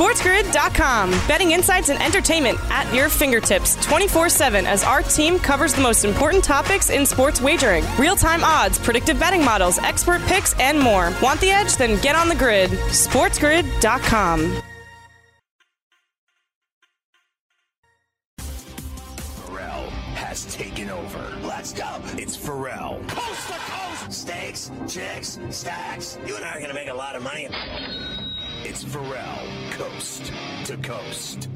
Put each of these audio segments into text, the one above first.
SportsGrid.com. Betting insights and entertainment at your fingertips 24 7 as our team covers the most important topics in sports wagering real time odds, predictive betting models, expert picks, and more. Want the edge? Then get on the grid. SportsGrid.com. Ferrall has taken over. Let's go. It's Ferrall. Coast to coast. Steaks, chicks, stacks. You and I are going to make a lot of money. It's Ferrall, coast to coast.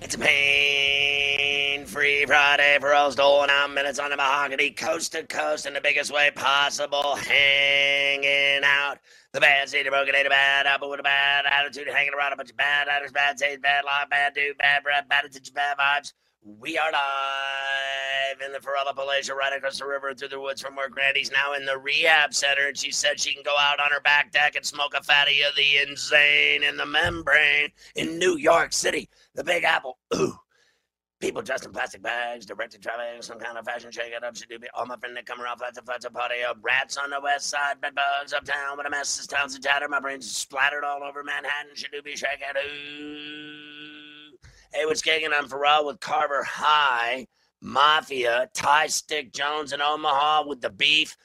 It's a pain-free Friday for us doling out minutes on the mahogany, coast to coast in the biggest way possible, hanging out. The bad seed, broken, ate a bad apple with a bad attitude, hanging around a bunch of bad actors, bad taste, bad life, bad dude, bad breath, bad attention, bad vibes. We are live in the Ferrall Appalachia right across the river through the woods from where Granny's now in the rehab center. And she said she can go out on her back deck and smoke a fatty of the insane in the membrane in New York City. The Big Apple. Ooh. People dressed in plastic bags, directed traffic, some kind of fashion shake it up. Should do be all my friend that come around, flats and flats party up. Rats on the west side, bed bugs uptown. When a mess is towns a tatter, my brains splattered all over Manhattan. Should do be shake it. Ooh. Hey, what's kicking on Ferrall with Carver High, Mafia, Ty Stick Jones in Omaha with the beef,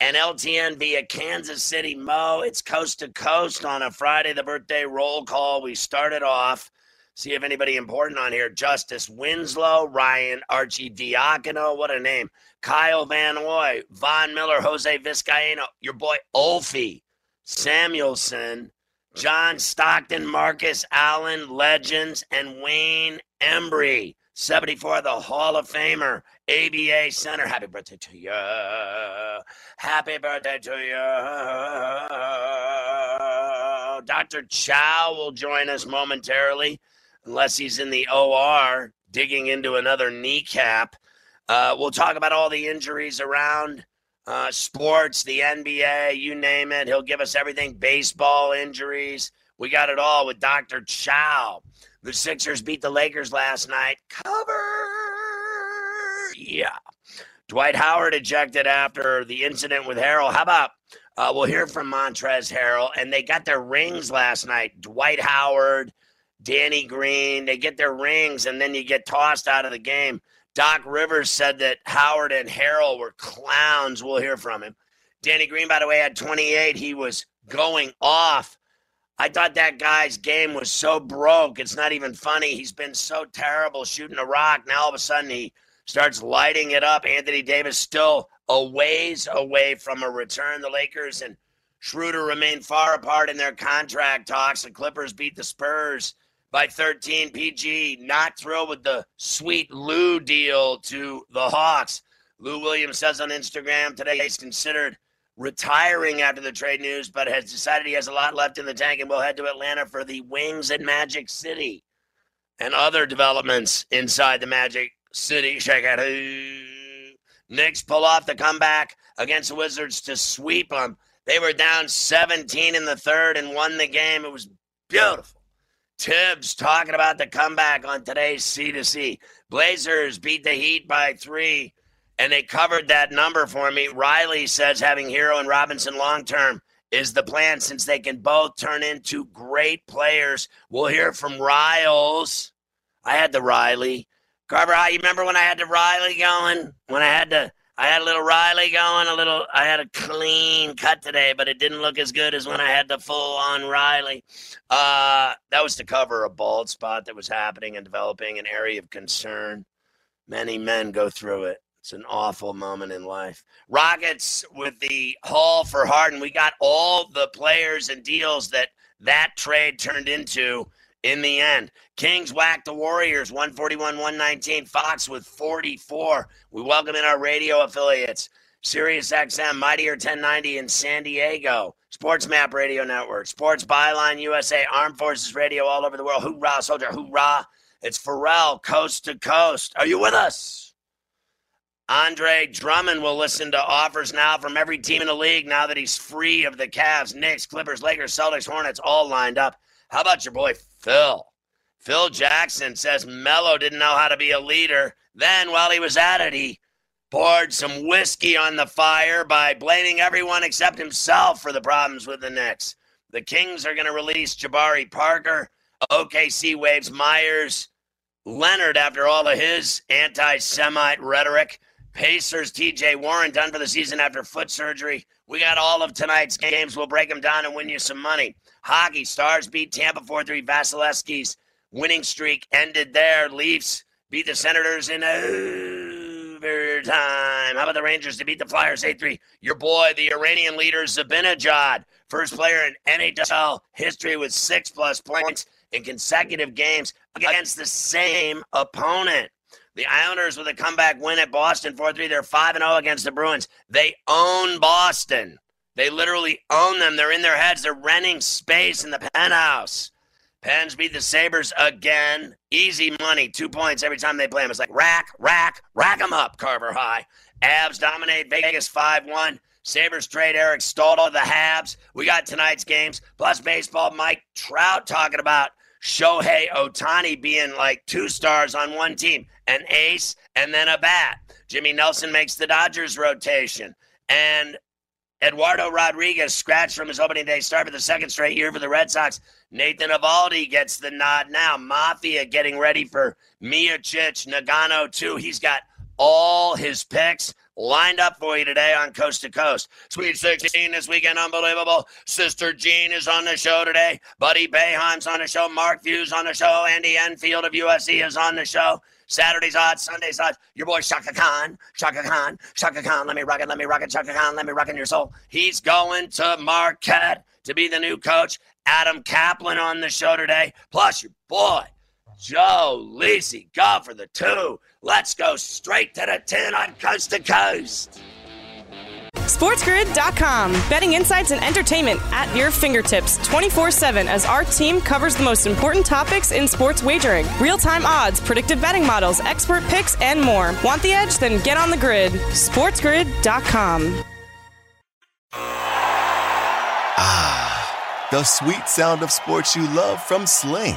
and LTN via Kansas City Mo. It's coast to coast on a Friday, the birthday roll call. We started off. See if anybody important on here. Justice Winslow, Ryan Arcidiacono, what a name. Kyle Van Noy, Von Miller, Jose Vizcaino, your boy Olfie, Samuelsson, John Stockton, Marcus Allen, Legends, and Wayne Embry. 74, the Hall of Famer, ABA Center. Happy birthday to you. Happy birthday to you. Dr. Chow will join us momentarily, unless he's in the OR digging into another kneecap. Uh, we'll talk about all the injuries around uh, sports, the NBA, you name it. He'll give us everything baseball injuries. We got it all with Dr. Chow. The Sixers beat the Lakers last night. Cover. Yeah. Dwight Howard ejected after the incident with Harrell. How about uh, we'll hear from Montrez Harrell, and they got their rings last night. Dwight Howard, Danny Green, they get their rings, and then you get tossed out of the game. Doc Rivers said that Howard and Harrell were clowns. We'll hear from him. Danny Green, by the way, had 28. He was going off. I thought that guy's game was so broke. It's not even funny. He's been so terrible shooting a rock. Now all of a sudden he starts lighting it up. Anthony Davis still a ways away from a return. The Lakers and Schroeder remain far apart in their contract talks. The Clippers beat the Spurs by 13. PG not thrilled with the sweet Lou deal to the Hawks. Lou Williams says on Instagram today he's considered retiring after the trade news, but has decided he has a lot left in the tank and will head to Atlanta for the Wings at Magic City and other developments inside the Magic City. Check out. Knicks pull off the comeback against the Wizards to sweep them. They were down 17 in the third and won the game. It was beautiful. Thibs talking about the comeback on today's C2C. Blazers beat the Heat by three, and they covered that number for me. Riley says having Herro and Robinson long term is the plan since they can both turn into great players. We'll hear from Riles. I had the Riley. Carver, you remember when I had the Riley going? When I had to I had a little Riley going, a little. I had a clean cut today, but it didn't look as good as when I had the full on Riley. Uh, that was to cover a bald spot that was happening and developing an area of concern. Many men go through it. It's an awful moment in life. Rockets with the haul for Harden. We got all the players and deals that that trade turned into in the end. Kings whack the Warriors 141 119. Fox with 44. We welcome in our radio affiliates. Sirius XM, Mightier 1090 in San Diego, Sports Map Radio Network, Sports Byline USA, Armed Forces Radio all over the world. Hoorah, soldier, hoorah. It's Ferrall, coast to coast. Are you with us? Andre Drummond will listen to offers now from every team in the league now that he's free of the Cavs, Knicks, Clippers, Lakers, Celtics, Hornets, all lined up. How about your boy Phil? Phil Jackson says Melo didn't know how to be a leader. Then, while he was at it, he poured some whiskey on the fire by blaming everyone except himself for the problems with the Knicks. The Kings are going to release Jabari Parker. OKC waives Meyers. Leonard after all of his anti Semite rhetoric. Pacers TJ Warren done for the season after foot surgery. We got all of tonight's games. We'll break them down and win you some money. Hockey Stars beat Tampa 4 3. Vasilevskiy's winning streak ended there. Leafs beat the Senators in overtime. How about the Rangers to beat the Flyers 8 3? Your boy, the Iranian leader, Zibanejad, first player in NHL history with six plus points in consecutive games against the same opponent. The Islanders with a comeback win at Boston 4 3. They're 5 0 against the Bruins. They own Boston. They literally own them. They're in their heads. They're renting space in the penthouse. Pens beat the Sabres again. Easy money. Two points every time they play them. It's like rack, rack, rack them up, Carver High. Avs dominate Vegas 5 1. Sabres trade Eric Staal to the Habs. We got tonight's games, plus baseball. Mike Trout talking about Shohei Ohtani being like two stars on one team, an ace and then a bat. Jimmy Nelson makes the Dodgers rotation. And Eduardo Rodriguez scratched from his opening day start for the second straight year for the Red Sox. Nathan Eovaldi gets the nod now. Mafia getting ready for Miocic, Ngannou too. He's got all his picks lined up for you today on Coast to Coast. Sweet 16 this weekend, unbelievable. Sister Jean is on the show today. Buddy Boeheim's on the show. Mark Few's on the show. Andy Enfield of USC is on the show. Saturday's odds, Sunday's odds. Your boy Chaka Khan, Chaka Khan, Chaka Khan. Let me rock it, let me rock it, Chaka Khan. Let me rock in your soul. He's going to Marquette to be the new coach. Adam Kaplan on the show today. Plus your boy Joe Lisi. Go for the two. Let's go straight to the 10 on coast to coast. SportsGrid.com. Betting insights and entertainment at your fingertips 24 7 as our team covers the most important topics in sports wagering real time odds, predictive betting models, expert picks, and more. Want the edge? Then get on the grid. SportsGrid.com. Ah, the sweet sound of sports you love from Sling.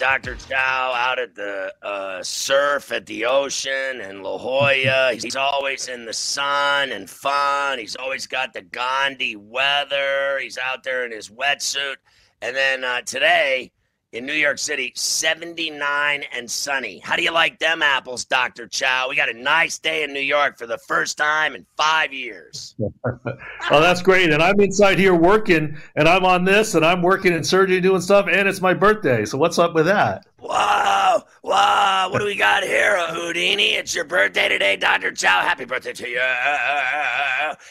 Dr. Chow out at the uh, surf at the ocean and La Jolla. He's always in the sun and fun. He's always got the Gandhi weather. He's out there in his wetsuit. And then uh, today, in New York City, 79 and sunny. How do you like them apples, Dr. Chow? We got a nice day in New York for the first time in five years. well, that's great. And I'm inside here working, and I'm on this, and I'm working in surgery doing stuff, and it's my birthday. So what's up with that? Whoa, whoa, what do we got here, Houdini? It's your birthday today, Dr. Chow. Happy birthday to you.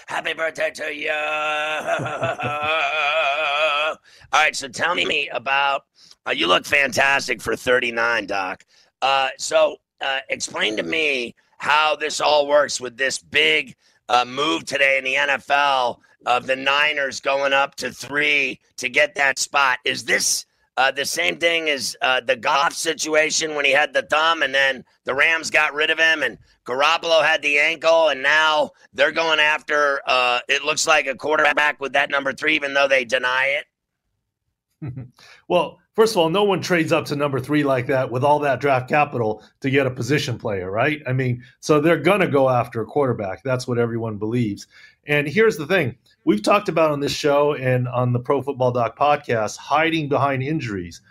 Happy birthday to you. All right, so tell me about uh, you look fantastic for 39, Doc. Uh, so uh, explain to me how this all works with this big uh, move today in the NFL of the Niners going up to three to get that spot. Is this uh, the same thing as uh, the Goff situation when he had the thumb and then the Rams got rid of him and Garoppolo had the ankle and now they're going after, it looks like a quarterback with that number three, even though they deny it? well, first of all, no one trades up to number three like that with all that draft capital to get a position player, right? I mean, so they're going to go after a quarterback. That's what everyone believes. And here's the thing we've talked about on this show and on the Pro Football Doc podcast hiding behind injuries.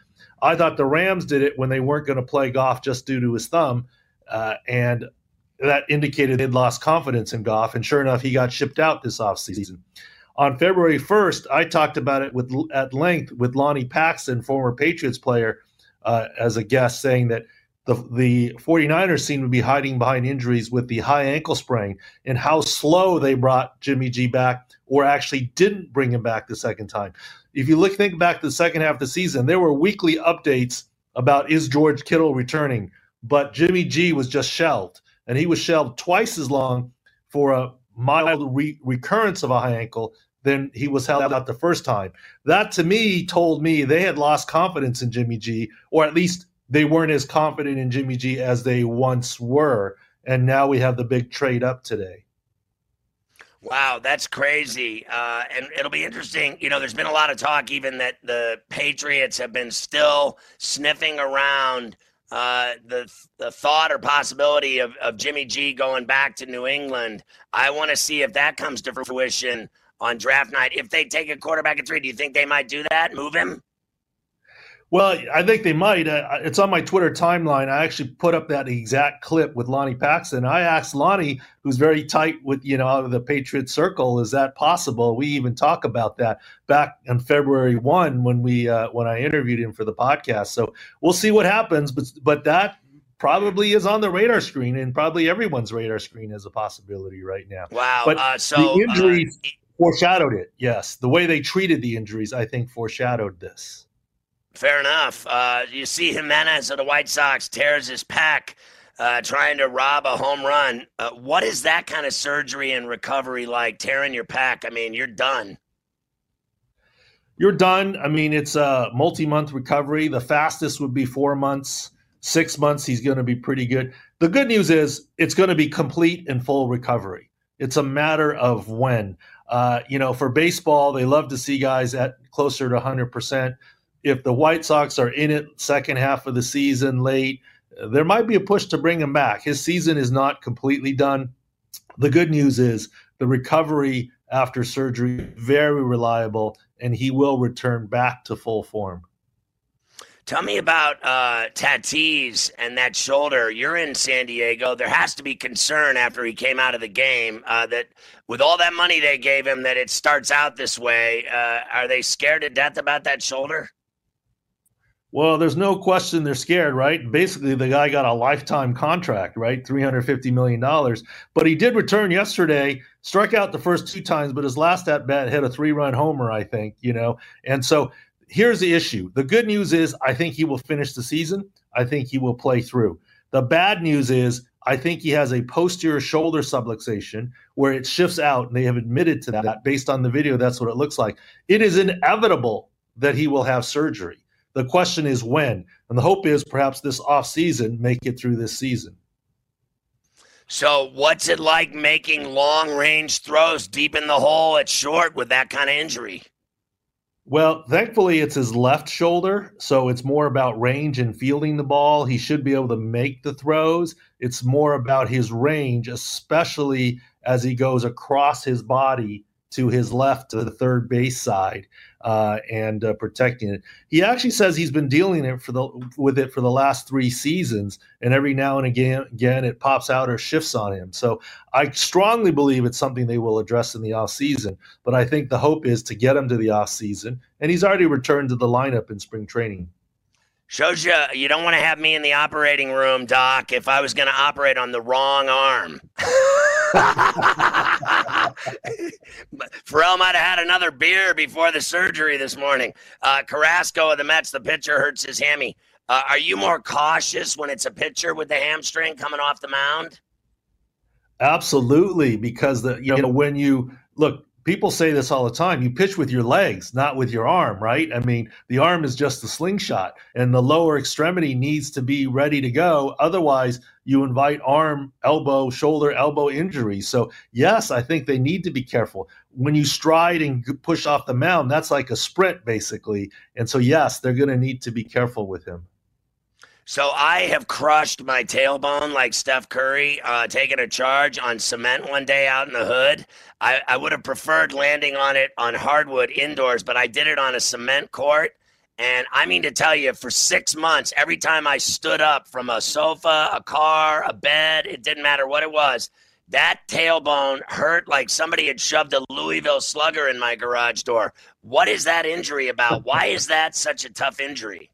I thought the Rams did it when they weren't going to play Goff just due to his thumb. Uh, and that indicated they'd lost confidence in Goff. And sure enough, he got shipped out this offseason. On February 1st, I talked about it with at length with Lonnie Paxton, former Patriots player, uh, as a guest, saying that the, the 49ers seem to be hiding behind injuries with the high ankle sprain and how slow they brought Jimmy G back or actually didn't bring him back the second time. If you look think back to the second half of the season, there were weekly updates about is George Kittle returning, but Jimmy G was just shelved and he was shelved twice as long for a mild re- recurrence of a high ankle than he was held out the first time. That to me told me they had lost confidence in Jimmy G, or at least they weren't as confident in Jimmy G as they once were. And now we have the big trade up today. Wow, that's crazy. Uh, and it'll be interesting. You know, there's been a lot of talk, even that the Patriots have been still sniffing around uh, the the thought or possibility of, of Jimmy G going back to New England. I want to see if that comes to fruition on draft night. If they take a quarterback at three, do you think they might do that? Move him? Well, I think they might. Uh, it's on my Twitter timeline. I actually put up that exact clip with Lonnie Paxton. I asked Lonnie, who's very tight with you know out of the Patriot circle, is that possible? We even talk about that back on February one when we uh, when I interviewed him for the podcast. So we'll see what happens. But but that probably is on the radar screen and probably everyone's radar screen as a possibility right now. Wow. But uh, so the injuries uh, foreshadowed it. Yes, the way they treated the injuries, I think, foreshadowed this. Fair enough. Uh, you see Jimenez of the White Sox tears his pec uh, trying to rob a home run. Uh, what is that kind of surgery and recovery like, tearing your pec? I mean, you're done. You're done. I mean, it's a multi month recovery. The fastest would be four months. Six months, he's going to be pretty good. The good news is it's going to be complete and full recovery. It's a matter of when. Uh, you know, for baseball, they love to see guys at closer to 100% if the White Sox are in it second half of the season late, there might be a push to bring him back. His season is not completely done. The good news is the recovery after surgery very reliable, and he will return back to full form. Tell me about uh, Tatis and that shoulder. You're in San Diego. There has to be concern after he came out of the game uh, that with all that money they gave him, that it starts out this way. Uh, are they scared to death about that shoulder? Well, there's no question they're scared, right? Basically, the guy got a lifetime contract, right? $350 million. But he did return yesterday, struck out the first two times, but his last at bat hit a three run homer, I think, you know? And so here's the issue. The good news is I think he will finish the season. I think he will play through. The bad news is I think he has a posterior shoulder subluxation where it shifts out, and they have admitted to that based on the video. That's what it looks like. It is inevitable that he will have surgery. The question is when. And the hope is perhaps this off season make it through this season. So, what's it like making long range throws deep in the hole at short with that kind of injury? Well, thankfully, it's his left shoulder. So, it's more about range and fielding the ball. He should be able to make the throws. It's more about his range, especially as he goes across his body to his left to the third base side uh, and uh, protecting it. He actually says he's been dealing it for the with it for the last three seasons, and every now and again, again it pops out or shifts on him. So I strongly believe it's something they will address in the off season. But I think the hope is to get him to the off season, and he's already returned to the lineup in spring training. Shows you you don't want to have me in the operating room, Doc, if I was going to operate on the wrong arm. Ferrall might have had another beer before the surgery this morning. Uh, Carrasco of the Mets, the pitcher, hurts his hammy. Uh, are you more cautious when it's a pitcher with the hamstring coming off the mound? Absolutely, because the you know when you look, people say this all the time. You pitch with your legs, not with your arm, right? I mean, the arm is just a slingshot, and the lower extremity needs to be ready to go. Otherwise, you invite arm, elbow, shoulder, elbow injuries. So, yes, I think they need to be careful. When you stride and push off the mound, that's like a sprint, basically. And so, yes, they're going to need to be careful with him. So I have crushed my tailbone like Steph Curry, uh, taking a charge on cement one day out in the hood. I, I would have preferred landing on it on hardwood indoors, but I did it on a cement court. And I mean to tell you, for six months, every time I stood up from a sofa, a car, a bed, it didn't matter what it was, that tailbone hurt like somebody had shoved a Louisville slugger in my garage door. What is that injury about? Why is that such a tough injury?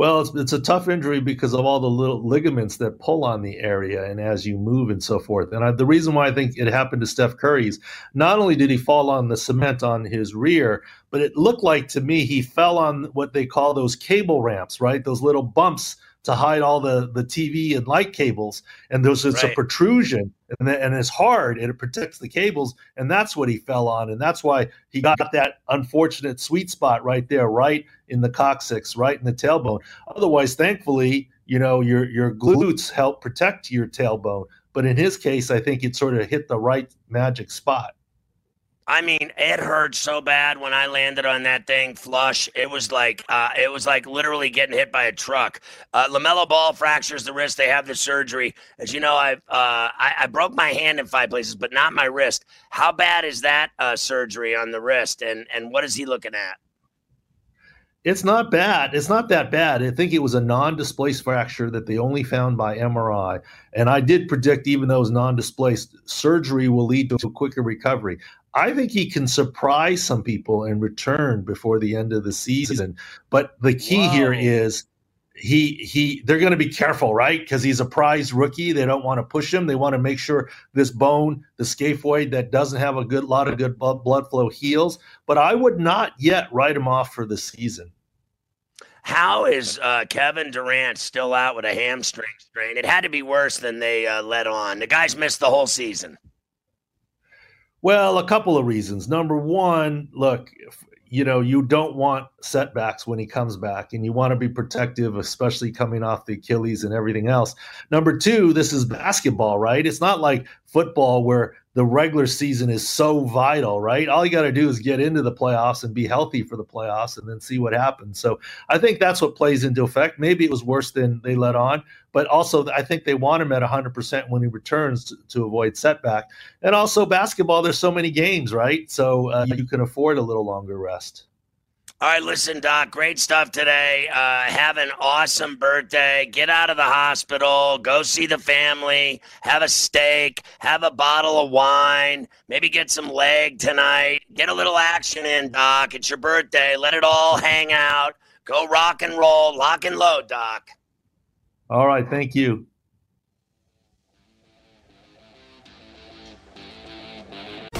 Well, it's, it's a tough injury because of all the little ligaments that pull on the area and as you move and so forth. And I, the reason why I think it happened to Steph Curry is not only did he fall on the cement on his rear, but it looked like to me he fell on what they call those cable ramps, right? Those little bumps to hide all the the TV and light cables, and there's it's right. a protrusion, and, and it's hard, and it protects the cables, and that's what he fell on, and that's why he got that unfortunate sweet spot right there, right in the coccyx, right in the tailbone. Otherwise, thankfully, you know your your glutes help protect your tailbone, but in his case, I think it sort of hit the right magic spot. I mean, it hurt so bad when I landed on that thing flush. It was like uh, it was like literally getting hit by a truck. Uh, Lamelo Ball fractures the wrist. They have the surgery. As you know, I've uh, I, I, broke my hand in five places, but not my wrist. How bad is that uh, surgery on the wrist? And and what is he looking at? It's not bad. It's not that bad. I think it was a non-displaced fracture that they only found by MRI. And I did predict, even though it's non-displaced, surgery will lead to a quicker recovery. I think he can surprise some people and return before the end of the season. But the key Whoa. here is he he they're going to be careful, right? Because he's a prize rookie. They don't want to push him. They want to make sure this bone, the scaphoid that doesn't have a good lot of good blood flow heals. But I would not yet write him off for the season. How is uh, Kevin Durant still out with a hamstring strain? It had to be worse than they uh, let on. The guy's missed the whole season. Well, a couple of reasons. Number one, look, you know, you don't want setbacks when he comes back, and you want to be protective, especially coming off the Achilles and everything else. Number two, this is basketball, right? It's not like football where the regular season is so vital, right? All you got to do is get into the playoffs and be healthy for the playoffs and then see what happens. So I think that's what plays into effect. Maybe it was worse than they let on, but also I think they want him at 100% when he returns to, to avoid setback. And also basketball, there's so many games, right? So uh, you can afford a little longer rest. All right, listen, Doc, great stuff today. Uh, have an awesome birthday. Get out of the hospital. Go see the family. Have a steak. Have a bottle of wine. Maybe get some leg tonight. Get a little action in, Doc. It's your birthday. Let it all hang out. Go rock and roll. Lock and load, Doc. All right. Thank you.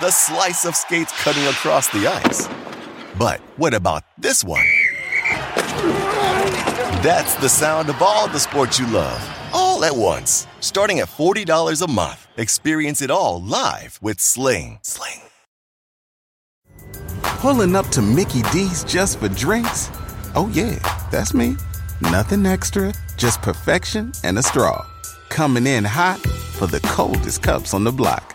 the slice of skates cutting across the ice. But what about this one? That's the sound of all the sports you love, all at once. Starting at $40 a month, experience it all live with Sling. Sling. Pulling up to Mickey D's just for drinks? Oh, yeah, that's me. Nothing extra, just perfection and a straw. Coming in hot for the coldest cups on the block.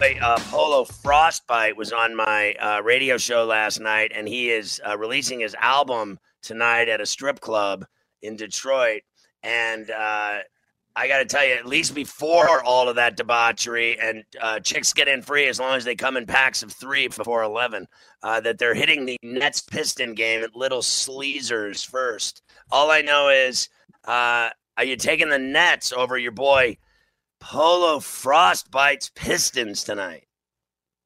Boy uh, Polo Frostbite was on my uh, radio show last night, and he is uh, releasing his album tonight at a strip club in Detroit. And uh, I got to tell you, at least before all of that debauchery and uh, chicks get in free as long as they come in packs of three before 11, uh, that they're hitting the Nets Piston game at Little Sleezers first. All I know is, are you taking the Nets over your boy Polo Frostbite's Pistons tonight?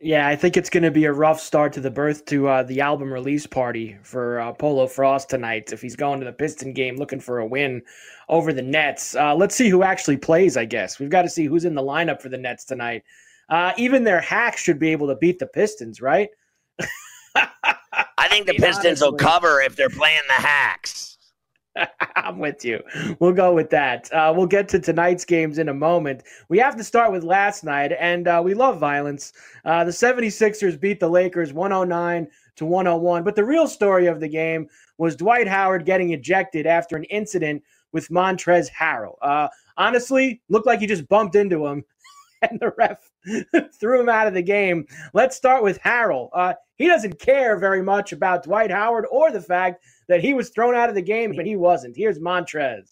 Yeah, I think it's going to be a rough start to the birth to uh, the album release party for uh, Polo Frost tonight. If he's going to the Piston game looking for a win over the Nets, uh, let's see who actually plays. I guess we've got to see who's in the lineup for the Nets tonight. Uh, even their hacks should be able to beat the Pistons, right? I think the Pistons will cover if they're playing the hacks. I'm with you. We'll go with that. Uh, we'll get to tonight's games in a moment. We have to start with last night, and uh, we love violence. Uh, the 76ers beat the Lakers 109 to 101. But the real story of the game was Dwight Howard getting ejected after an incident with Montrez Harrell. Uh, honestly, looked like he just bumped into him, and the ref threw him out of the game. Let's start with Harrell. Uh, he doesn't care very much about Dwight Howard or the fact that he was thrown out of the game, but he wasn't. Here's Montrez.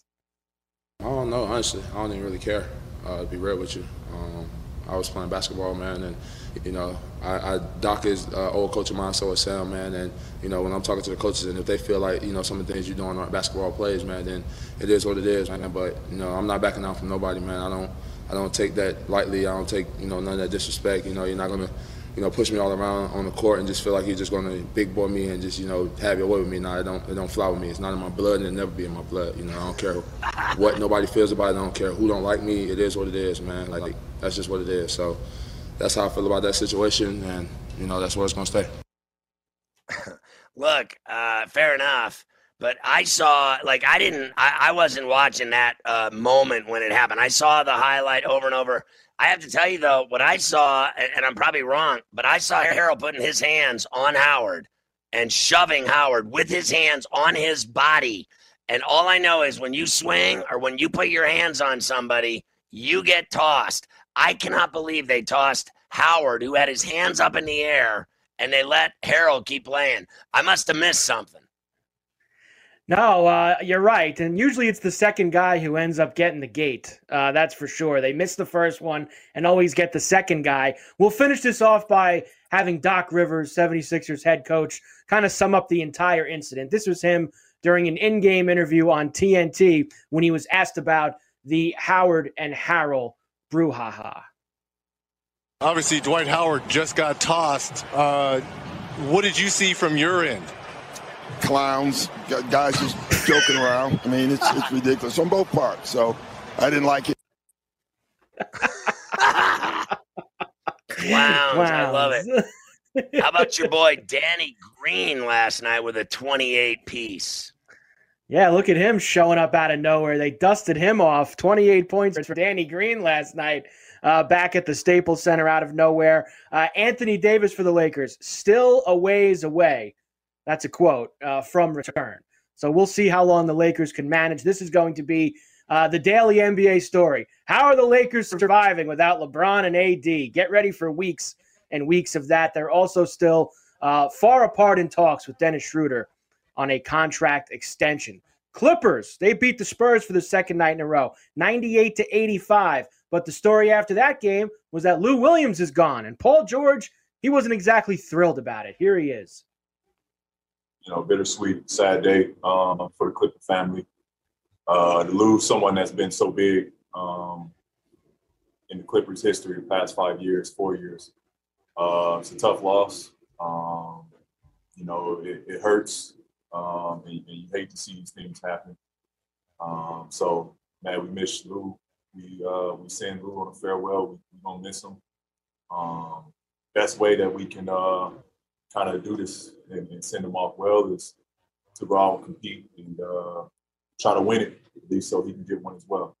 I don't know, honestly. I don't even really care, uh, to be real with you. Um, I was playing basketball, man, and, you know, I, I Doc is uh, old coach of mine, so is Sam, man, and, you know, when I'm talking to the coaches and if they feel like, you know, some of the things you're doing on basketball plays, man, then it is what it is, man. But, you know, I'm not backing down from nobody, man. I don't, I don't take that lightly. I don't take, you know, none of that disrespect. You know, you're not going to – you know, push me all around on the court and just feel like he's just going to big boy me and just, you know, have your way with me. Now, it don't, it don't fly with me. It's not in my blood and it'll never be in my blood. You know, I don't care what nobody feels about it. I don't care who don't like me. It is what it is, man. Like, that's just what it is. So that's how I feel about that situation. And, you know, that's where it's going to stay. Look, uh, fair enough. But I saw, like, I didn't, I, I wasn't watching that uh, moment when it happened. I saw the highlight over and over. I have to tell you though, what I saw, and I'm probably wrong, but I saw Harrell putting his hands on Howard and shoving Howard with his hands on his body. And all I know is when you swing or when you put your hands on somebody, you get tossed. I cannot believe they tossed Howard, who had his hands up in the air, and they let Harrell keep playing. I must have missed something. No, uh, you're right. And usually it's the second guy who ends up getting the gate. Uh, that's for sure. They miss the first one and always get the second guy. We'll finish this off by having Doc Rivers, 76ers head coach, kind of sum up the entire incident. This was him during an in game interview on TNT when he was asked about the Howard and Harrell brouhaha. Obviously, Dwight Howard just got tossed. Uh, what did you see from your end? Clowns, guys just joking around. I mean, it's it's ridiculous on both parts. So I didn't like it. Clowns, I love it. How about your boy Danny Green last night with a 28 piece? Yeah, look at him showing up out of nowhere. They dusted him off. 28 points for Danny Green last night. Uh, back at the Staples Center out of nowhere. Uh, Anthony Davis for the Lakers, still a ways away that's a quote uh, from return. So we'll see how long the Lakers can manage. This is going to be uh, the daily NBA story. How are the Lakers surviving without LeBron and AD? Get ready for weeks and weeks of that. They're also still uh, far apart in talks with Dennis Schroeder on a contract extension. Clippers, they beat the Spurs for the second night in a row, 98 to 85. But the story after that game was that Lou Williams is gone, and Paul George, he wasn't exactly thrilled about it. Here he is you know, bittersweet, sad day um, for the Clipper family. Uh, to lose someone that's been so big um, in the Clippers' history, the past five years, four years, uh, it's a tough loss. Um, you know, it, it hurts, um, and, and, you hate to see these things happen. Um, so, man, we miss Lou. We uh, we send Lou on a farewell. We, we gonna miss him. Um, best way that we can uh, kind of do this and, and, send him off well is to go out and compete and uh, try to win it, at least so he can get one as well.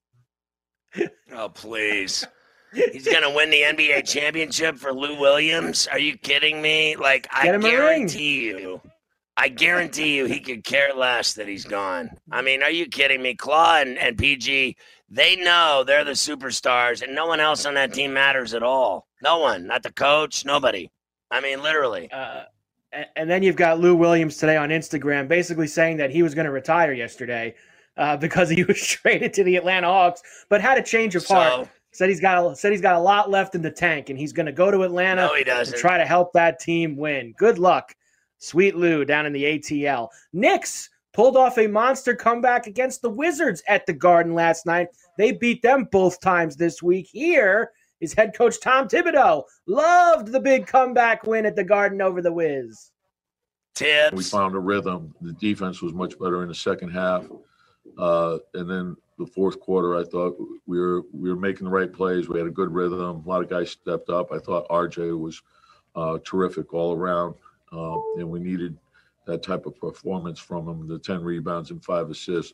oh, please. He's gonna win the NBA championship for Lou Williams. Are you kidding me? Like I guarantee you, I guarantee you he could care less that he's gone. I mean, are you kidding me? Klaw and, and PG, they know they're the superstars, and no one else on that team matters at all. No one, not the coach, nobody. I mean, literally. Uh, and then you've got Lou Williams today on Instagram basically saying that he was going to retire yesterday uh, because he was traded to the Atlanta Hawks, but had a change of heart. Said he's got a, said he's got a lot left in the tank, and he's going to go to Atlanta no, he doesn't. try to help that team win. Good luck, Sweet Lou down in the ATL. Knicks pulled off a monster comeback against the Wizards at the Garden last night. They beat them both times this week. Here is head coach Tom Thibodeau. Loved the big comeback win at the Garden over the Wiz. Thibs. We found a rhythm. The defense was much better in the second half, uh, and then the fourth quarter, I thought we were we were making the right plays. We had a good rhythm. A lot of guys stepped up. I thought RJ was uh, terrific all around, uh, and we needed that type of performance from him. The ten rebounds and five assists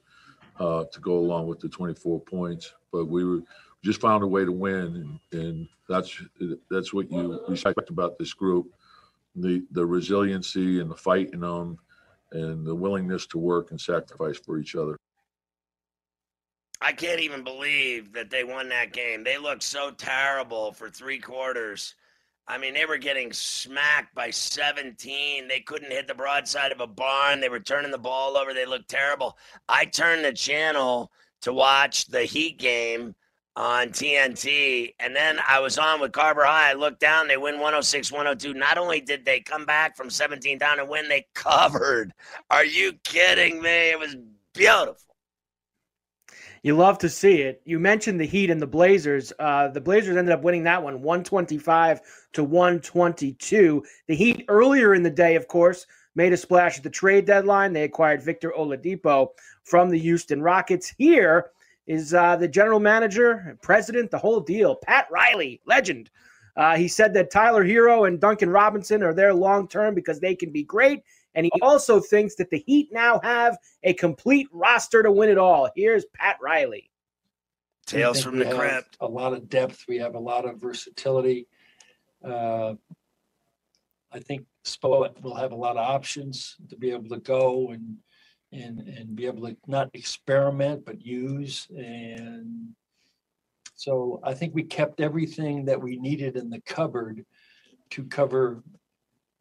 uh, to go along with the 24 points. But we were just found a way to win, and, and that's that's what you respect about this group: the the resiliency and the fight in them, and the willingness to work and sacrifice for each other. I can't even believe that they won that game. They looked so terrible for three quarters. I mean, they were getting smacked by 17. They couldn't hit the broadside of a barn. They were turning the ball over. They looked terrible. I turned the channel to watch the Heat game on TNT. And then I was on with Carver High. I looked down, they win 106 102. Not only did they come back from 17 down and win, they covered. Are you kidding me? It was beautiful. You love to see it. You mentioned the Heat and the Blazers. Uh, the Blazers ended up winning that one 125 to 122. The Heat earlier in the day, of course, made a splash at the trade deadline. They acquired Victor Oladipo from the Houston Rockets. Here, is uh, the general manager, president, the whole deal. Pat Riley, legend. Uh, he said that Tyler Herro and Duncan Robinson are there long term because they can be great. And he also thinks that the Heat now have a complete roster to win it all. Here's Pat Riley. Tales from the crypt. A lot of depth. We have a lot of versatility. Uh, I think Spo will have a lot of options to be able to go and and and be able to not experiment but use and so I think we kept everything that we needed in the cupboard to cover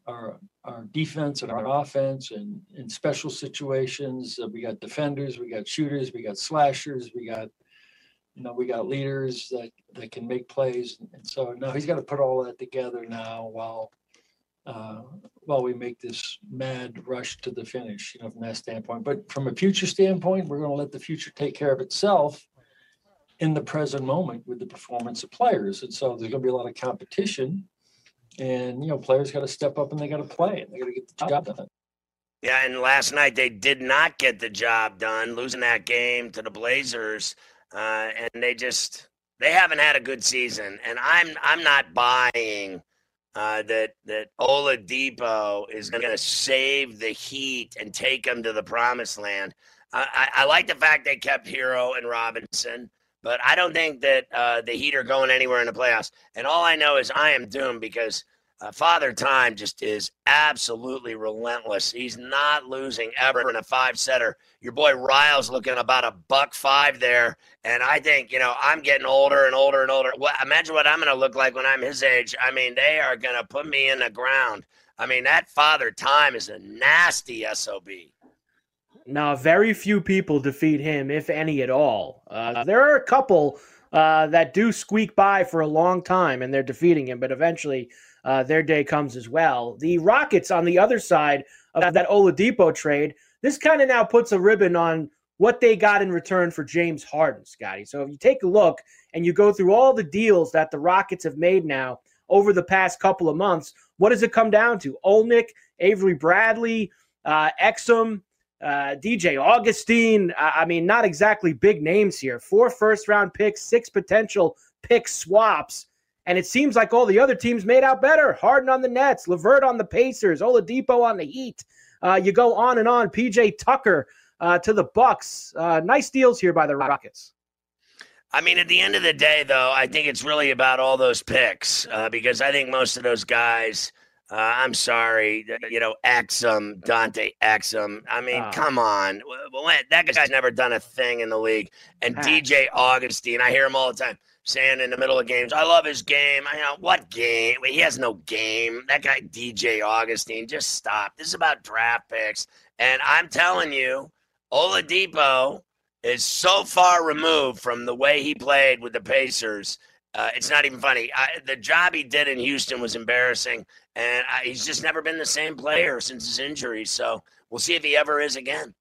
our our defense and our offense and in special situations uh, we got defenders we got shooters we got slashers we got you know we got leaders that that can make plays and so now he's got to put all that together now while uh, while we make this mad rush to the finish, you know, from that standpoint. But from a future standpoint, we're going to let the future take care of itself in the present moment with the performance of players. And so there's going to be a lot of competition, and you know, players got to step up and they got to play and they got to get the job done. Yeah, and last night they did not get the job done, losing that game to the Blazers, uh, and they just they haven't had a good season. And I'm I'm not buying uh, that that Oladipo is going to save the Heat and take them to the promised land. I, I, I, like the fact they kept Herro and Robinson, but I don't think that uh, the Heat are going anywhere in the playoffs. And all I know is I am doomed because uh, Father Time just is absolutely relentless. He's not losing ever in a five setter. Your boy Riles looking about a buck five there. And I think, you know, I'm getting older and older and older. Well, imagine what I'm going to look like when I'm his age. I mean, they are going to put me in the ground. I mean, that Father Time is a nasty SOB. Now, very few people defeat him, if any at all. Uh, there are a couple uh, that do squeak by for a long time and they're defeating him, but eventually uh, their day comes as well. The Rockets on the other side of that Oladipo trade, this kind of now puts a ribbon on what they got in return for James Harden, Scotty. So if you take a look and you go through all the deals that the Rockets have made now over the past couple of months, what does it come down to? Olynyk, Avery Bradley, uh, Exum, uh, DJ Augustin. I mean, not exactly big names here. Four first round picks, six potential pick swaps. And it seems like all the other teams made out better. Harden on the Nets, LeVert on the Pacers, Oladipo on the Heat. Uh, you go on and on. PJ Tucker uh, to the Bucks. Uh, nice deals here by the Rockets. I mean, at the end of the day, though, I think it's really about all those picks uh, because I think most of those guys Uh, I'm sorry, you know, Exum, Dante Exum. I mean, Oh. come on. That guy's never done a thing in the league. And Ah. DJ Augustin, I hear him all the time saying in the middle of games, I love his game. I know what game? He has no game. That guy, DJ Augustin, just stop. This is about draft picks. And I'm telling you, Oladipo is so far removed from the way he played with the Pacers. Uh, it's not even funny. I, the job he did in Houston was embarrassing, and I, he's just never been the same player since his injury. So we'll see if he ever is again.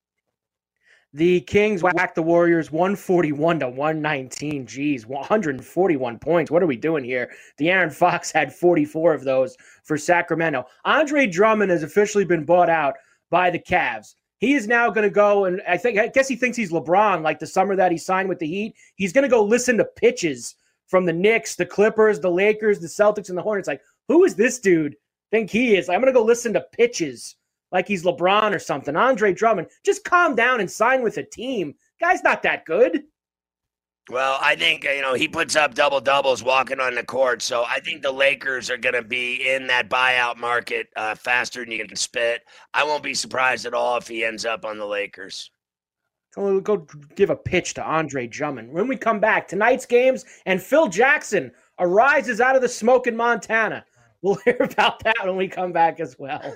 The Kings whacked the Warriors 141 to 119. Geez, 141 points. What are we doing here? De'Aaron Fox had 44 of those for Sacramento. Andre Drummond has officially been bought out by the Cavs. He is now going to go and I think I guess he thinks he's LeBron. Like the summer that he signed with the Heat, he's going to go listen to pitches from the Knicks, the Clippers, the Lakers, the Celtics, and the Hornets. Like, who is this dude? Think he is? I'm going to go listen to pitches like he's LeBron or something. Andre Drummond, just calm down and sign with a team. Guy's not that good. Well, I think uh, you know he puts up double doubles walking on the court, so I think the Lakers are going to be in that buyout market uh, faster than you can spit. I won't be surprised at all if he ends up on the Lakers. We'll go give a pitch to Andre Drummond. When we come back, tonight's games and Phil Jackson arises out of the smoke in Montana. We'll hear about that when we come back as well.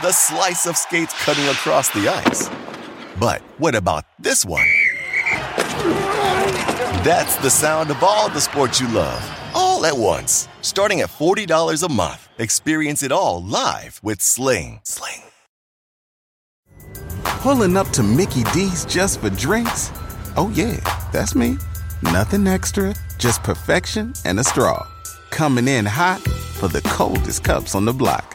The slice of skates cutting across the ice. But what about this one? That's the sound of all the sports you love, all at once. Starting at $40 a month. Experience it all live with Sling. Sling. Pulling up to Mickey D's just for drinks? Oh, yeah, that's me. Nothing extra, just perfection and a straw. Coming in hot for the coldest cups on the block.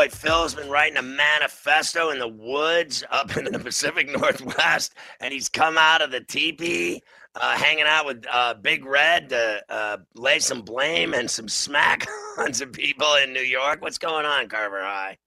Boy Phil's been writing a manifesto in the woods up in the Pacific Northwest, and he's come out of the teepee, uh, hanging out with uh, Big Red to uh, lay some blame and some smack on some people in New York. What's going on, Carver High?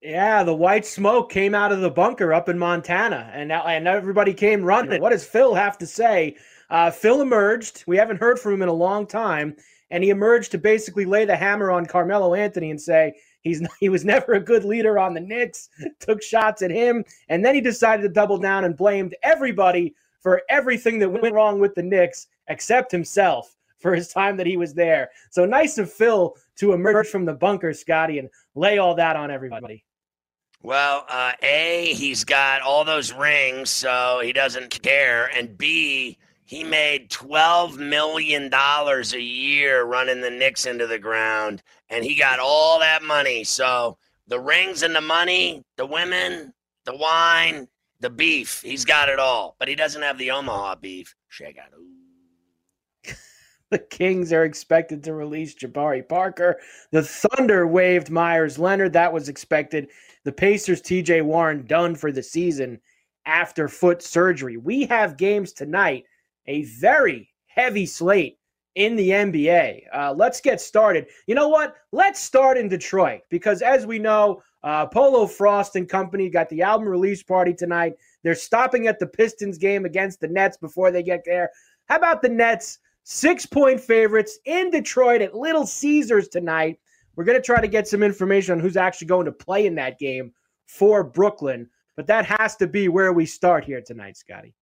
Yeah, the white smoke came out of the bunker up in Montana, and now and everybody came running. What does Phil have to say? Uh, Phil emerged. We haven't heard from him in a long time, and he emerged to basically lay the hammer on Carmelo Anthony and say he's he was never a good leader on the Knicks. Took shots at him, and then he decided to double down and blamed everybody for everything that went wrong with the Knicks except himself for his time that he was there. So nice of Phil to emerge from the bunker, Scotty, and lay all that on everybody. Well, uh, A, he's got all those rings, so he doesn't care. And B, he made $12 million a year running the Knicks into the ground, and he got all that money. So the rings and the money, the women, the wine, the beef, he's got it all. But he doesn't have the Omaha beef. Shake out. The Kings are expected to release Jabari Parker. The Thunder waived Meyers Leonard. That was expected. The Pacers, TJ Warren, done for the season after foot surgery. We have games tonight, a very heavy slate in the NBA. Uh, let's get started. You know what? Let's start in Detroit because, as we know, uh, Polo Frost and company got the album release party tonight. They're stopping at the Pistons game against the Nets before they get there. How about the Nets? Six point favorites in Detroit at Little Caesars tonight. We're going to try to get some information on who's actually going to play in that game for Brooklyn. but that has to be where we start here tonight, Scotty.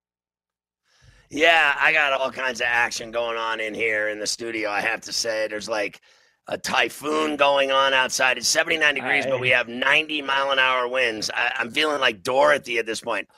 Yeah, I got all kinds of action going on in here in the studio. I have to say, there's like a typhoon going on outside. It's 79 degrees, but we have 90 mile an hour winds. I, I'm feeling like Dorothy at this point.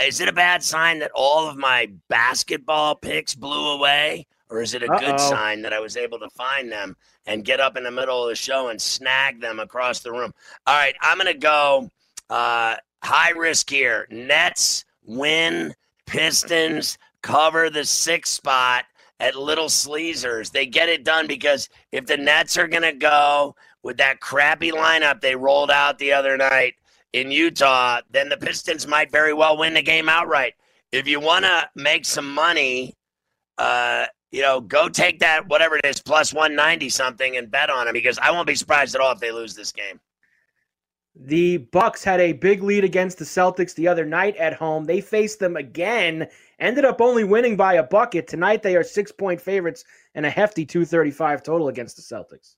Is it a bad sign that all of my basketball picks blew away? Or is it a Uh-oh. good sign that I was able to find them and get up in the middle of the show and snag them across the room? All right, I'm going to go uh, high risk here. Nets win, Pistons cover the six spot at Little Sleezers. They get it done because if the Nets are going to go with that crappy lineup they rolled out the other night in Utah, then the Pistons might very well win the game outright. If you want to make some money, uh, you know, go take that whatever it is plus 190 something and bet on them because I won't be surprised at all if they lose this game. The Bucks had a big lead against the Celtics the other night at home. They faced them again, ended up only winning by a bucket. Tonight they are 6-point favorites and a hefty 235 total against the Celtics.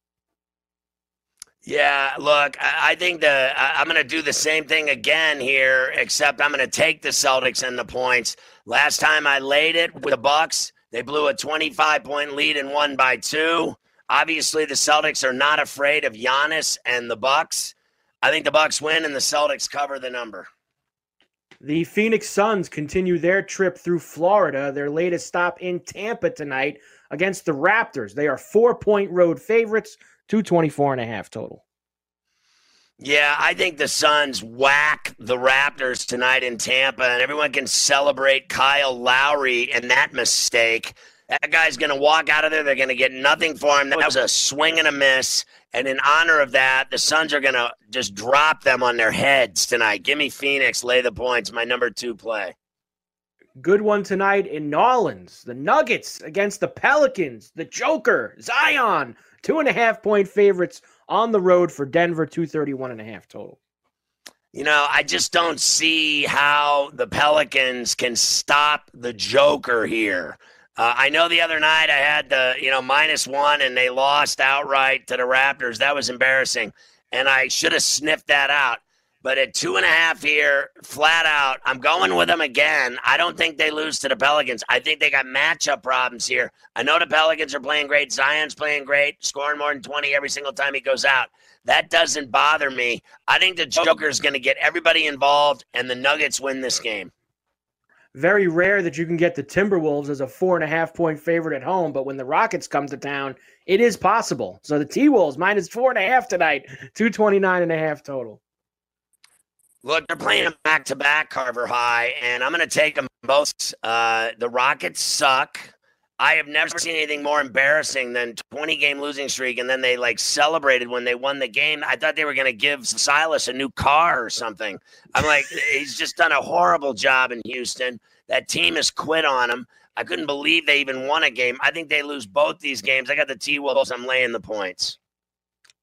Yeah, look, I think the I'm going to do the same thing again here, except I'm going to take the Celtics and the points. Last time I laid it with the Bucks, they blew a 25 point lead and won by two. Obviously, the Celtics are not afraid of Giannis and the Bucks. I think the Bucks win and the Celtics cover the number. The Phoenix Suns continue their trip through Florida, their latest stop in Tampa tonight against the Raptors. They are 4-point road favorites, 224 and a half total. Yeah, I think the Suns whack the Raptors tonight in Tampa, and everyone can celebrate Kyle Lowry and that mistake. That guy's going to walk out of there. They're going to get nothing for him. That was a swing and a miss. And in honor of that, the Suns are going to just drop them on their heads tonight. Give me Phoenix, lay the points, my number two play. Good one tonight in Nolans. The Nuggets against the Pelicans. The Joker, Zion, two and a half point favorites on the road for Denver, 231 and a half total. You know, I just don't see how the Pelicans can stop the Joker here. Uh, I know the other night I had the, you know, minus one and they lost outright to the Raptors. That was embarrassing. And I should have sniffed that out. But at two and a half here, flat out, I'm going with them again. I don't think they lose to the Pelicans. I think they got matchup problems here. I know the Pelicans are playing great. Zion's playing great, scoring more than 20 every single time he goes out. That doesn't bother me. I think the Joker's going to get everybody involved, and the Nuggets win this game. Very rare that you can get the Timberwolves as a four and a half point favorite at home, but when the Rockets come to town, it is possible. So the T Wolves minus four and a half tonight, 229 and a half total. Look, they're playing them back to back, Carver High, and I'm going to take them both. Uh, the Rockets suck. I have never seen anything more embarrassing than 20 game losing streak, and then they like celebrated when they won the game. I thought they were going to give Silas a new car or something. I'm like, he's just done a horrible job in Houston. That team has quit on him. I couldn't believe they even won a game. I think they lose both these games. I got the T Wolves. I'm laying the points.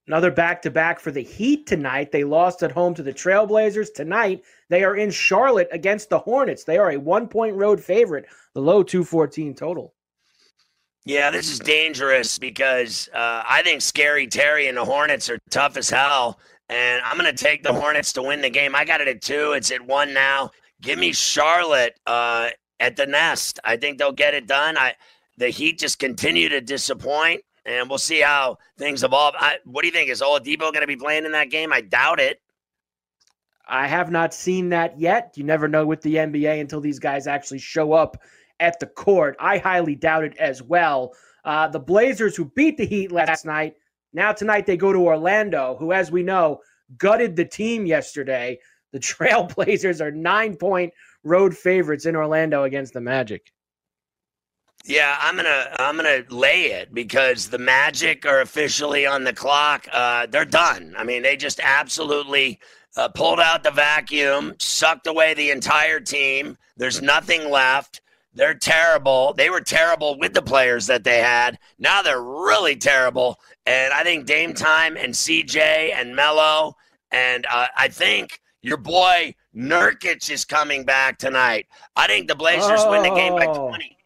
Another back to back for the Heat tonight. They lost at home to the Trailblazers. Tonight, they are in Charlotte against the Hornets. They are a one point road favorite, the low 214 total. Yeah, this is dangerous because uh, I think Scary Terry and the Hornets are tough as hell. And I'm going to take the Hornets to win the game. I got it at two. It's at one now. Give me Charlotte uh, at the nest. I think they'll get it done. I The Heat just continue to disappoint, and we'll see how things evolve. I, what do you think? Is Oladipo going to be playing in that game? I doubt it. I have not seen that yet. You never know with the NBA until these guys actually show up at the court. I highly doubt it as well. Uh, the Blazers, who beat the Heat last night, now tonight they go to Orlando, who, as we know, gutted the team yesterday. The Trailblazers are nine point road favorites in Orlando against the Magic. Yeah, I'm gonna I'm gonna lay it because the Magic are officially on the clock. Uh, they're done. I mean, they just absolutely uh, pulled out the vacuum, sucked away the entire team. There's nothing left. They're terrible. They were terrible with the players that they had. Now they're really terrible. And I think Dame Time and CJ and Mello and uh, I think your boy Nurkic is coming back tonight. I think the Blazers win the game by Oh. 20.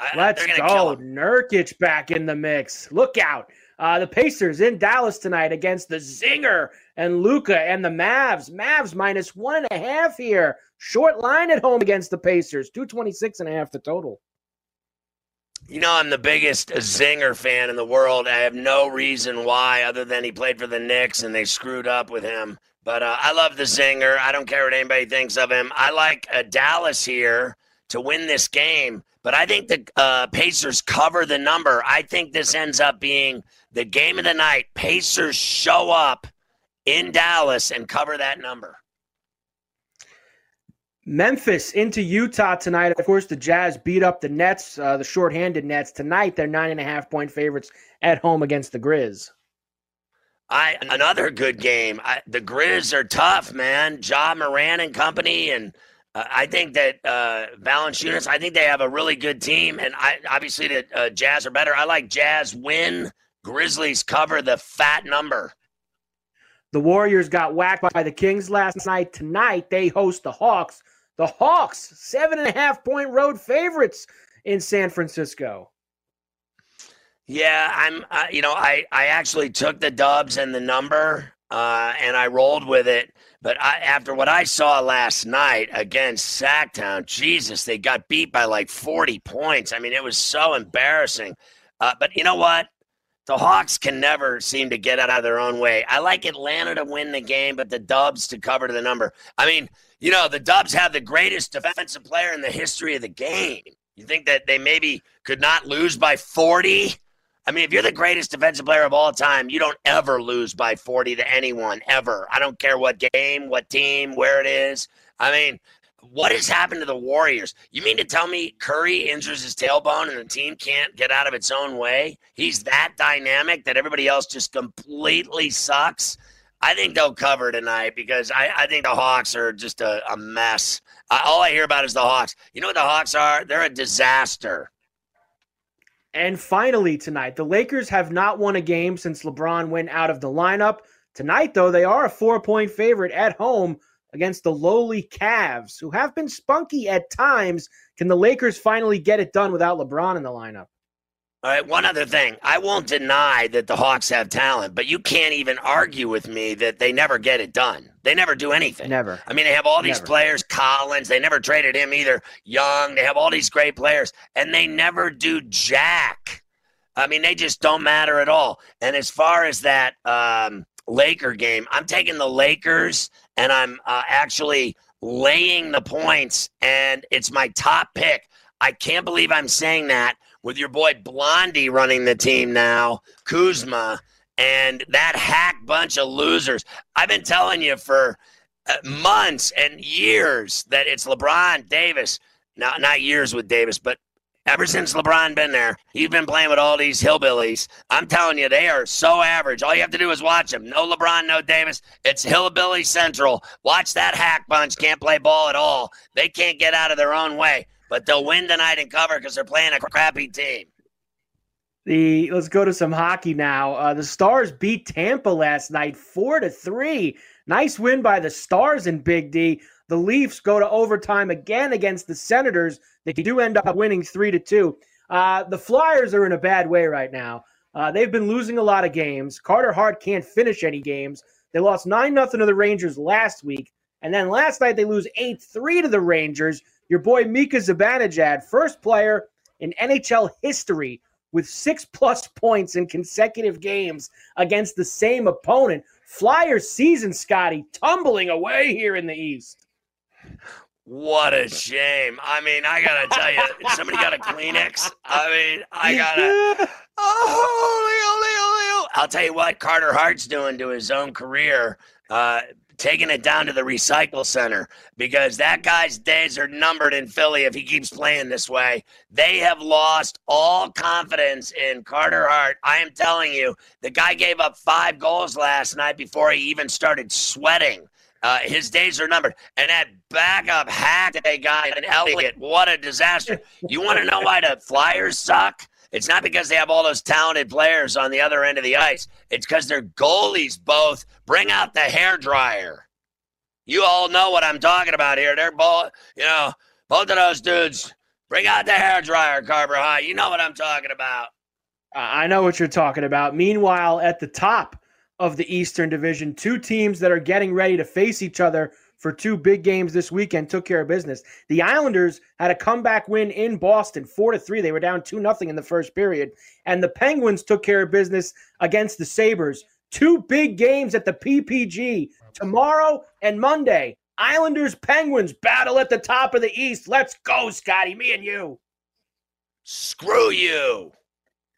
I- Let's they're gonna kill go. Nurkic back in the mix. Look out. Uh, the Pacers in Dallas tonight against the Zinger and Luka and the Mavs. Mavs minus one and a half here. Short line at home against the Pacers. 226 and a half the total. You know, I'm the biggest Zinger fan in the world. I have no reason why, other than he played for the Knicks and they screwed up with him. But uh, I love the Zinger. I don't care what anybody thinks of him. I like uh, Dallas here to win this game, but I think the uh, Pacers cover the number. I think this ends up being the game of the night. Pacers show up in Dallas and cover that number. Memphis into Utah tonight. Of course, the Jazz beat up the Nets, uh, the shorthanded Nets. Tonight, they're nine and a half point favorites at home against the Grizz. I another good game. I, the Grizz are tough, man. Ja Morant and company, and uh, I think that uh, Valanciunas. I think they have a really good team, and I obviously the uh, Jazz are better. I like Jazz win. Grizzlies cover the fat number. The Warriors got whacked by the Kings last night. Tonight, they host the Hawks. The Hawks, seven and a half point road favorites in San Francisco. Yeah, I'm. Uh, you know, I I actually took the Dubs and the number, uh, and I rolled with it. But I, after what I saw last night against Sacktown, Jesus, they got beat by like 40 points. I mean, it was so embarrassing. Uh, but you know what? The Hawks can never seem to get out of their own way. I like Atlanta to win the game, but the Dubs to cover to the number. I mean, you know, the Dubs have the greatest defensive player in the history of the game. You think that they maybe could not lose by 40? I mean, if you're the greatest defensive player of all time, you don't ever lose by 40 to anyone, ever. I don't care what game, what team, where it is. I mean, what has happened to the Warriors? You mean to tell me Curry injures his tailbone and the team can't get out of its own way? He's that dynamic that everybody else just completely sucks. I think they'll cover tonight because I, I think the Hawks are just a, a mess. Uh, all I hear about is the Hawks. You know what the Hawks are? They're a disaster. And finally, tonight, the Lakers have not won a game since LeBron went out of the lineup. Tonight, though, they are a four point favorite at home against the lowly Cavs, who have been spunky at times. Can the Lakers finally get it done without LeBron in the lineup? All right, one other thing. I won't deny that the Hawks have talent, but you can't even argue with me that they never get it done. They never do anything. Never. I mean, they have all these Never. players, Collins, they never traded him either. Young, they have all these great players, and they never do jack. I mean, they just don't matter at all. And as far as that um, Laker game, I'm taking the Lakers, and I'm uh, actually laying the points, and it's my top pick. I can't believe I'm saying that with your boy Blondie running the team now, Kuzma, and that hack bunch of losers. I've been telling you for uh, months and years that it's LeBron Davis. Not not years with Davis, but ever since LeBron been there, he's been playing with all these hillbillies. I'm telling you, they are so average. All you have to do is watch them. No LeBron, no Davis. It's hillbilly central. Watch that hack bunch. Can't play ball at all. They can't get out of their own way. But they'll win tonight and cover because they're playing a crappy team. The let's go to some hockey now. Uh, the Stars beat Tampa last night, four to three. Nice win by the Stars in Big D. The Leafs go to overtime again against the Senators. They do end up winning three to two. Uh, the Flyers are in a bad way right now. Uh, they've been losing a lot of games. Carter Hart can't finish any games. They lost nine nothing to the Rangers last week, and then last night they lose eight three to the Rangers. Your boy Mika Zibanejad, first player in NHL history with six plus points in consecutive games against the same opponent. Flyers season, Scotty, tumbling away here in the East. What a shame. I mean, I gotta tell you, somebody got a Kleenex. I mean, I gotta. Oh, holy, holy, holy, holy. I'll tell you what Carter Hart's doing to his own career, uh, taking it down to the recycle center because that guy's days are numbered in Philly if he keeps playing this way. They have lost all confidence in Carter Hart. I am telling you, the guy gave up five goals last night before he even started sweating. Uh, his days are numbered. And that backup hack that they got in Elliott, what a disaster. You want to know why the Flyers suck? It's not because they have all those talented players on the other end of the ice. It's because their goalies both bring out the hair dryer. You all know what I'm talking about here. They're both, you know, both of those dudes bring out the hair dryer, Carver High. You know what I'm talking about. I know what you're talking about. Meanwhile, at the top, of the Eastern Division. Two teams that are getting ready to face each other for two big games this weekend took care of business. The Islanders had a comeback win in Boston, 4 to 3. They were down 2 0 in the first period. And the Penguins took care of business against the Sabres. Two big games at the PPG tomorrow and Monday. Islanders Penguins battle at the top of the East. Let's go, Scotty, me and you. Screw you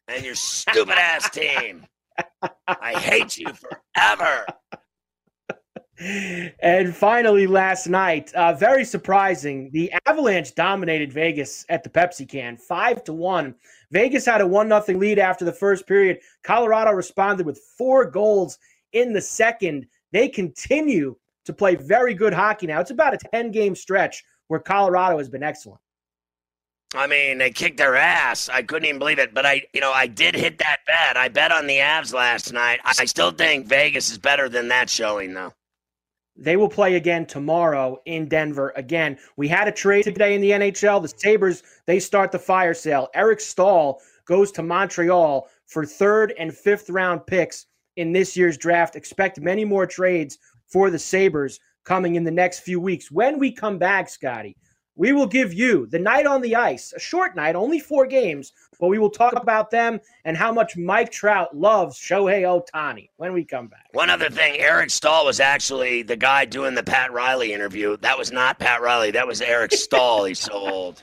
and your stupid ass team. I hate you forever. And finally, last night, uh, very surprising, the Avalanche dominated Vegas at the Pepsi Can, five to one. Vegas had a one nothing lead after the first period. Colorado responded with four goals in the second. They continue to play very good hockey now. It's about a ten game stretch where Colorado has been excellent. I mean, they kicked their ass. I couldn't even believe it. But I, you know, I did hit that bet. I bet on the Avs last night. I still think Vegas is better than that showing, though. They will play again tomorrow in Denver. Again, we had a trade today in the NHL. The Sabres, they start the fire sale. Eric Staal goes to Montreal for third and fifth round picks in this year's draft. Expect many more trades for the Sabres coming in the next few weeks. When we come back, Scotty, we will give you the night on the ice, a short night, only four games, but we will talk about them and how much Mike Trout loves Shohei Ohtani when we come back. One other thing, Eric Staal was actually the guy doing the Pat Riley interview. That was not Pat Riley. That was Eric Staal. He's so old.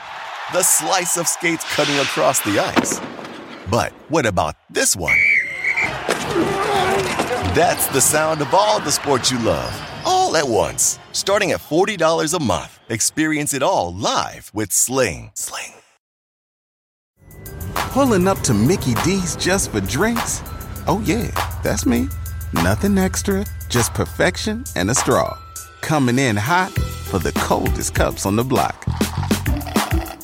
the slice of skates cutting across the ice. But what about this one? That's the sound of all the sports you love, all at once. Starting at $40 a month, experience it all live with Sling. Sling. Pulling up to Mickey D's just for drinks? Oh, yeah, that's me. Nothing extra, just perfection and a straw. Coming in hot for the coldest cups on the block.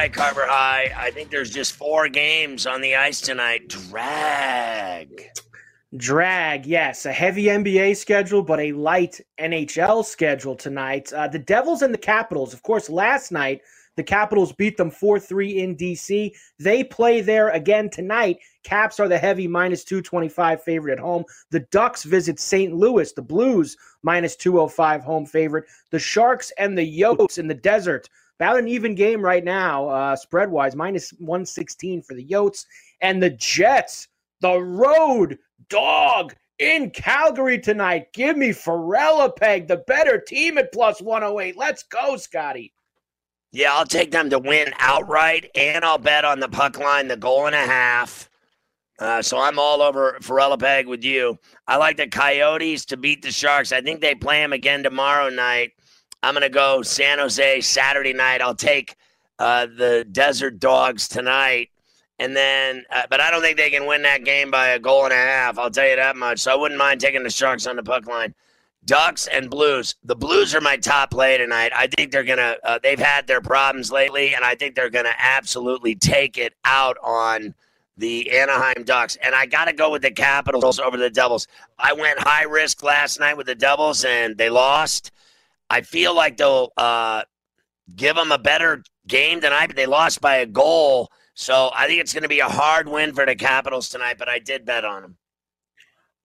Right, Carver High. I think there's just four games on the ice tonight. Drag. Drag, yes, a heavy NBA schedule, but a light NHL schedule tonight. Uh, the Devils and the Capitals, of course, last night, the Capitals beat them 4 3 in DC. They play there again tonight. Caps are the heavy minus 225 favorite at home. The Ducks visit St. Louis, the Blues minus 205 home favorite. The Sharks and the Yotes in the desert about an even game right now, uh, spread wise, minus 116 for the Yotes. And the Jets, the road dog in Calgary tonight. Give me Peg, the better team at plus 108. Let's go, Scotty. Yeah, I'll take them to win outright, and I'll bet on the puck line, the goal and a half. Uh, so I'm all over Peg with you. I like the Coyotes to beat the Sharks. I think they play them again tomorrow night. I'm going to go San Jose Saturday night. I'll take uh, the Desert Dogs tonight. And then, uh, but I don't think they can win that game by a goal and a half. I'll tell you that much. So I wouldn't mind taking the Sharks on the puck line. Ducks and Blues. The Blues are my top play tonight. I think they're going to, uh, they've had their problems lately, and I think they're going to absolutely take it out on the Anaheim Ducks. And I got to go with the Capitals over the Devils. I went high risk last night with the Devils, and they lost. I feel like they'll uh, give them a better game tonight, but they lost by a goal. So I think it's going to be a hard win for the Capitals tonight, but I did bet on them.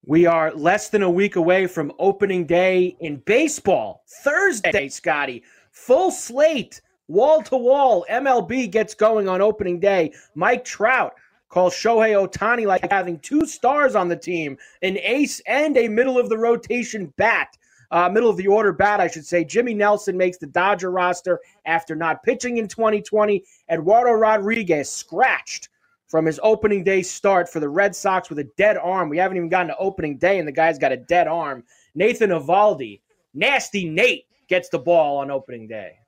We are less than a week away from opening day in baseball. Thursday, Scotty. Full slate, wall to wall. MLB gets going on opening day. Mike Trout call Shohei Ohtani like having two stars on the team, an ace and a middle of the rotation bat. Uh, middle of the order bat, I should say. Jimmy Nelson makes the Dodger roster after not pitching in 2020. Eduardo Rodriguez scratched from his opening day start for the Red Sox with a dead arm. We haven't even gotten to opening day, and the guy's got a dead arm. Nathan Eovaldi, nasty Nate, gets the ball on opening day.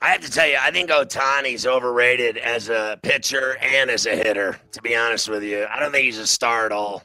I have to tell you, I think Ohtani's overrated as a pitcher and as a hitter, to be honest with you. I don't think he's a star at all.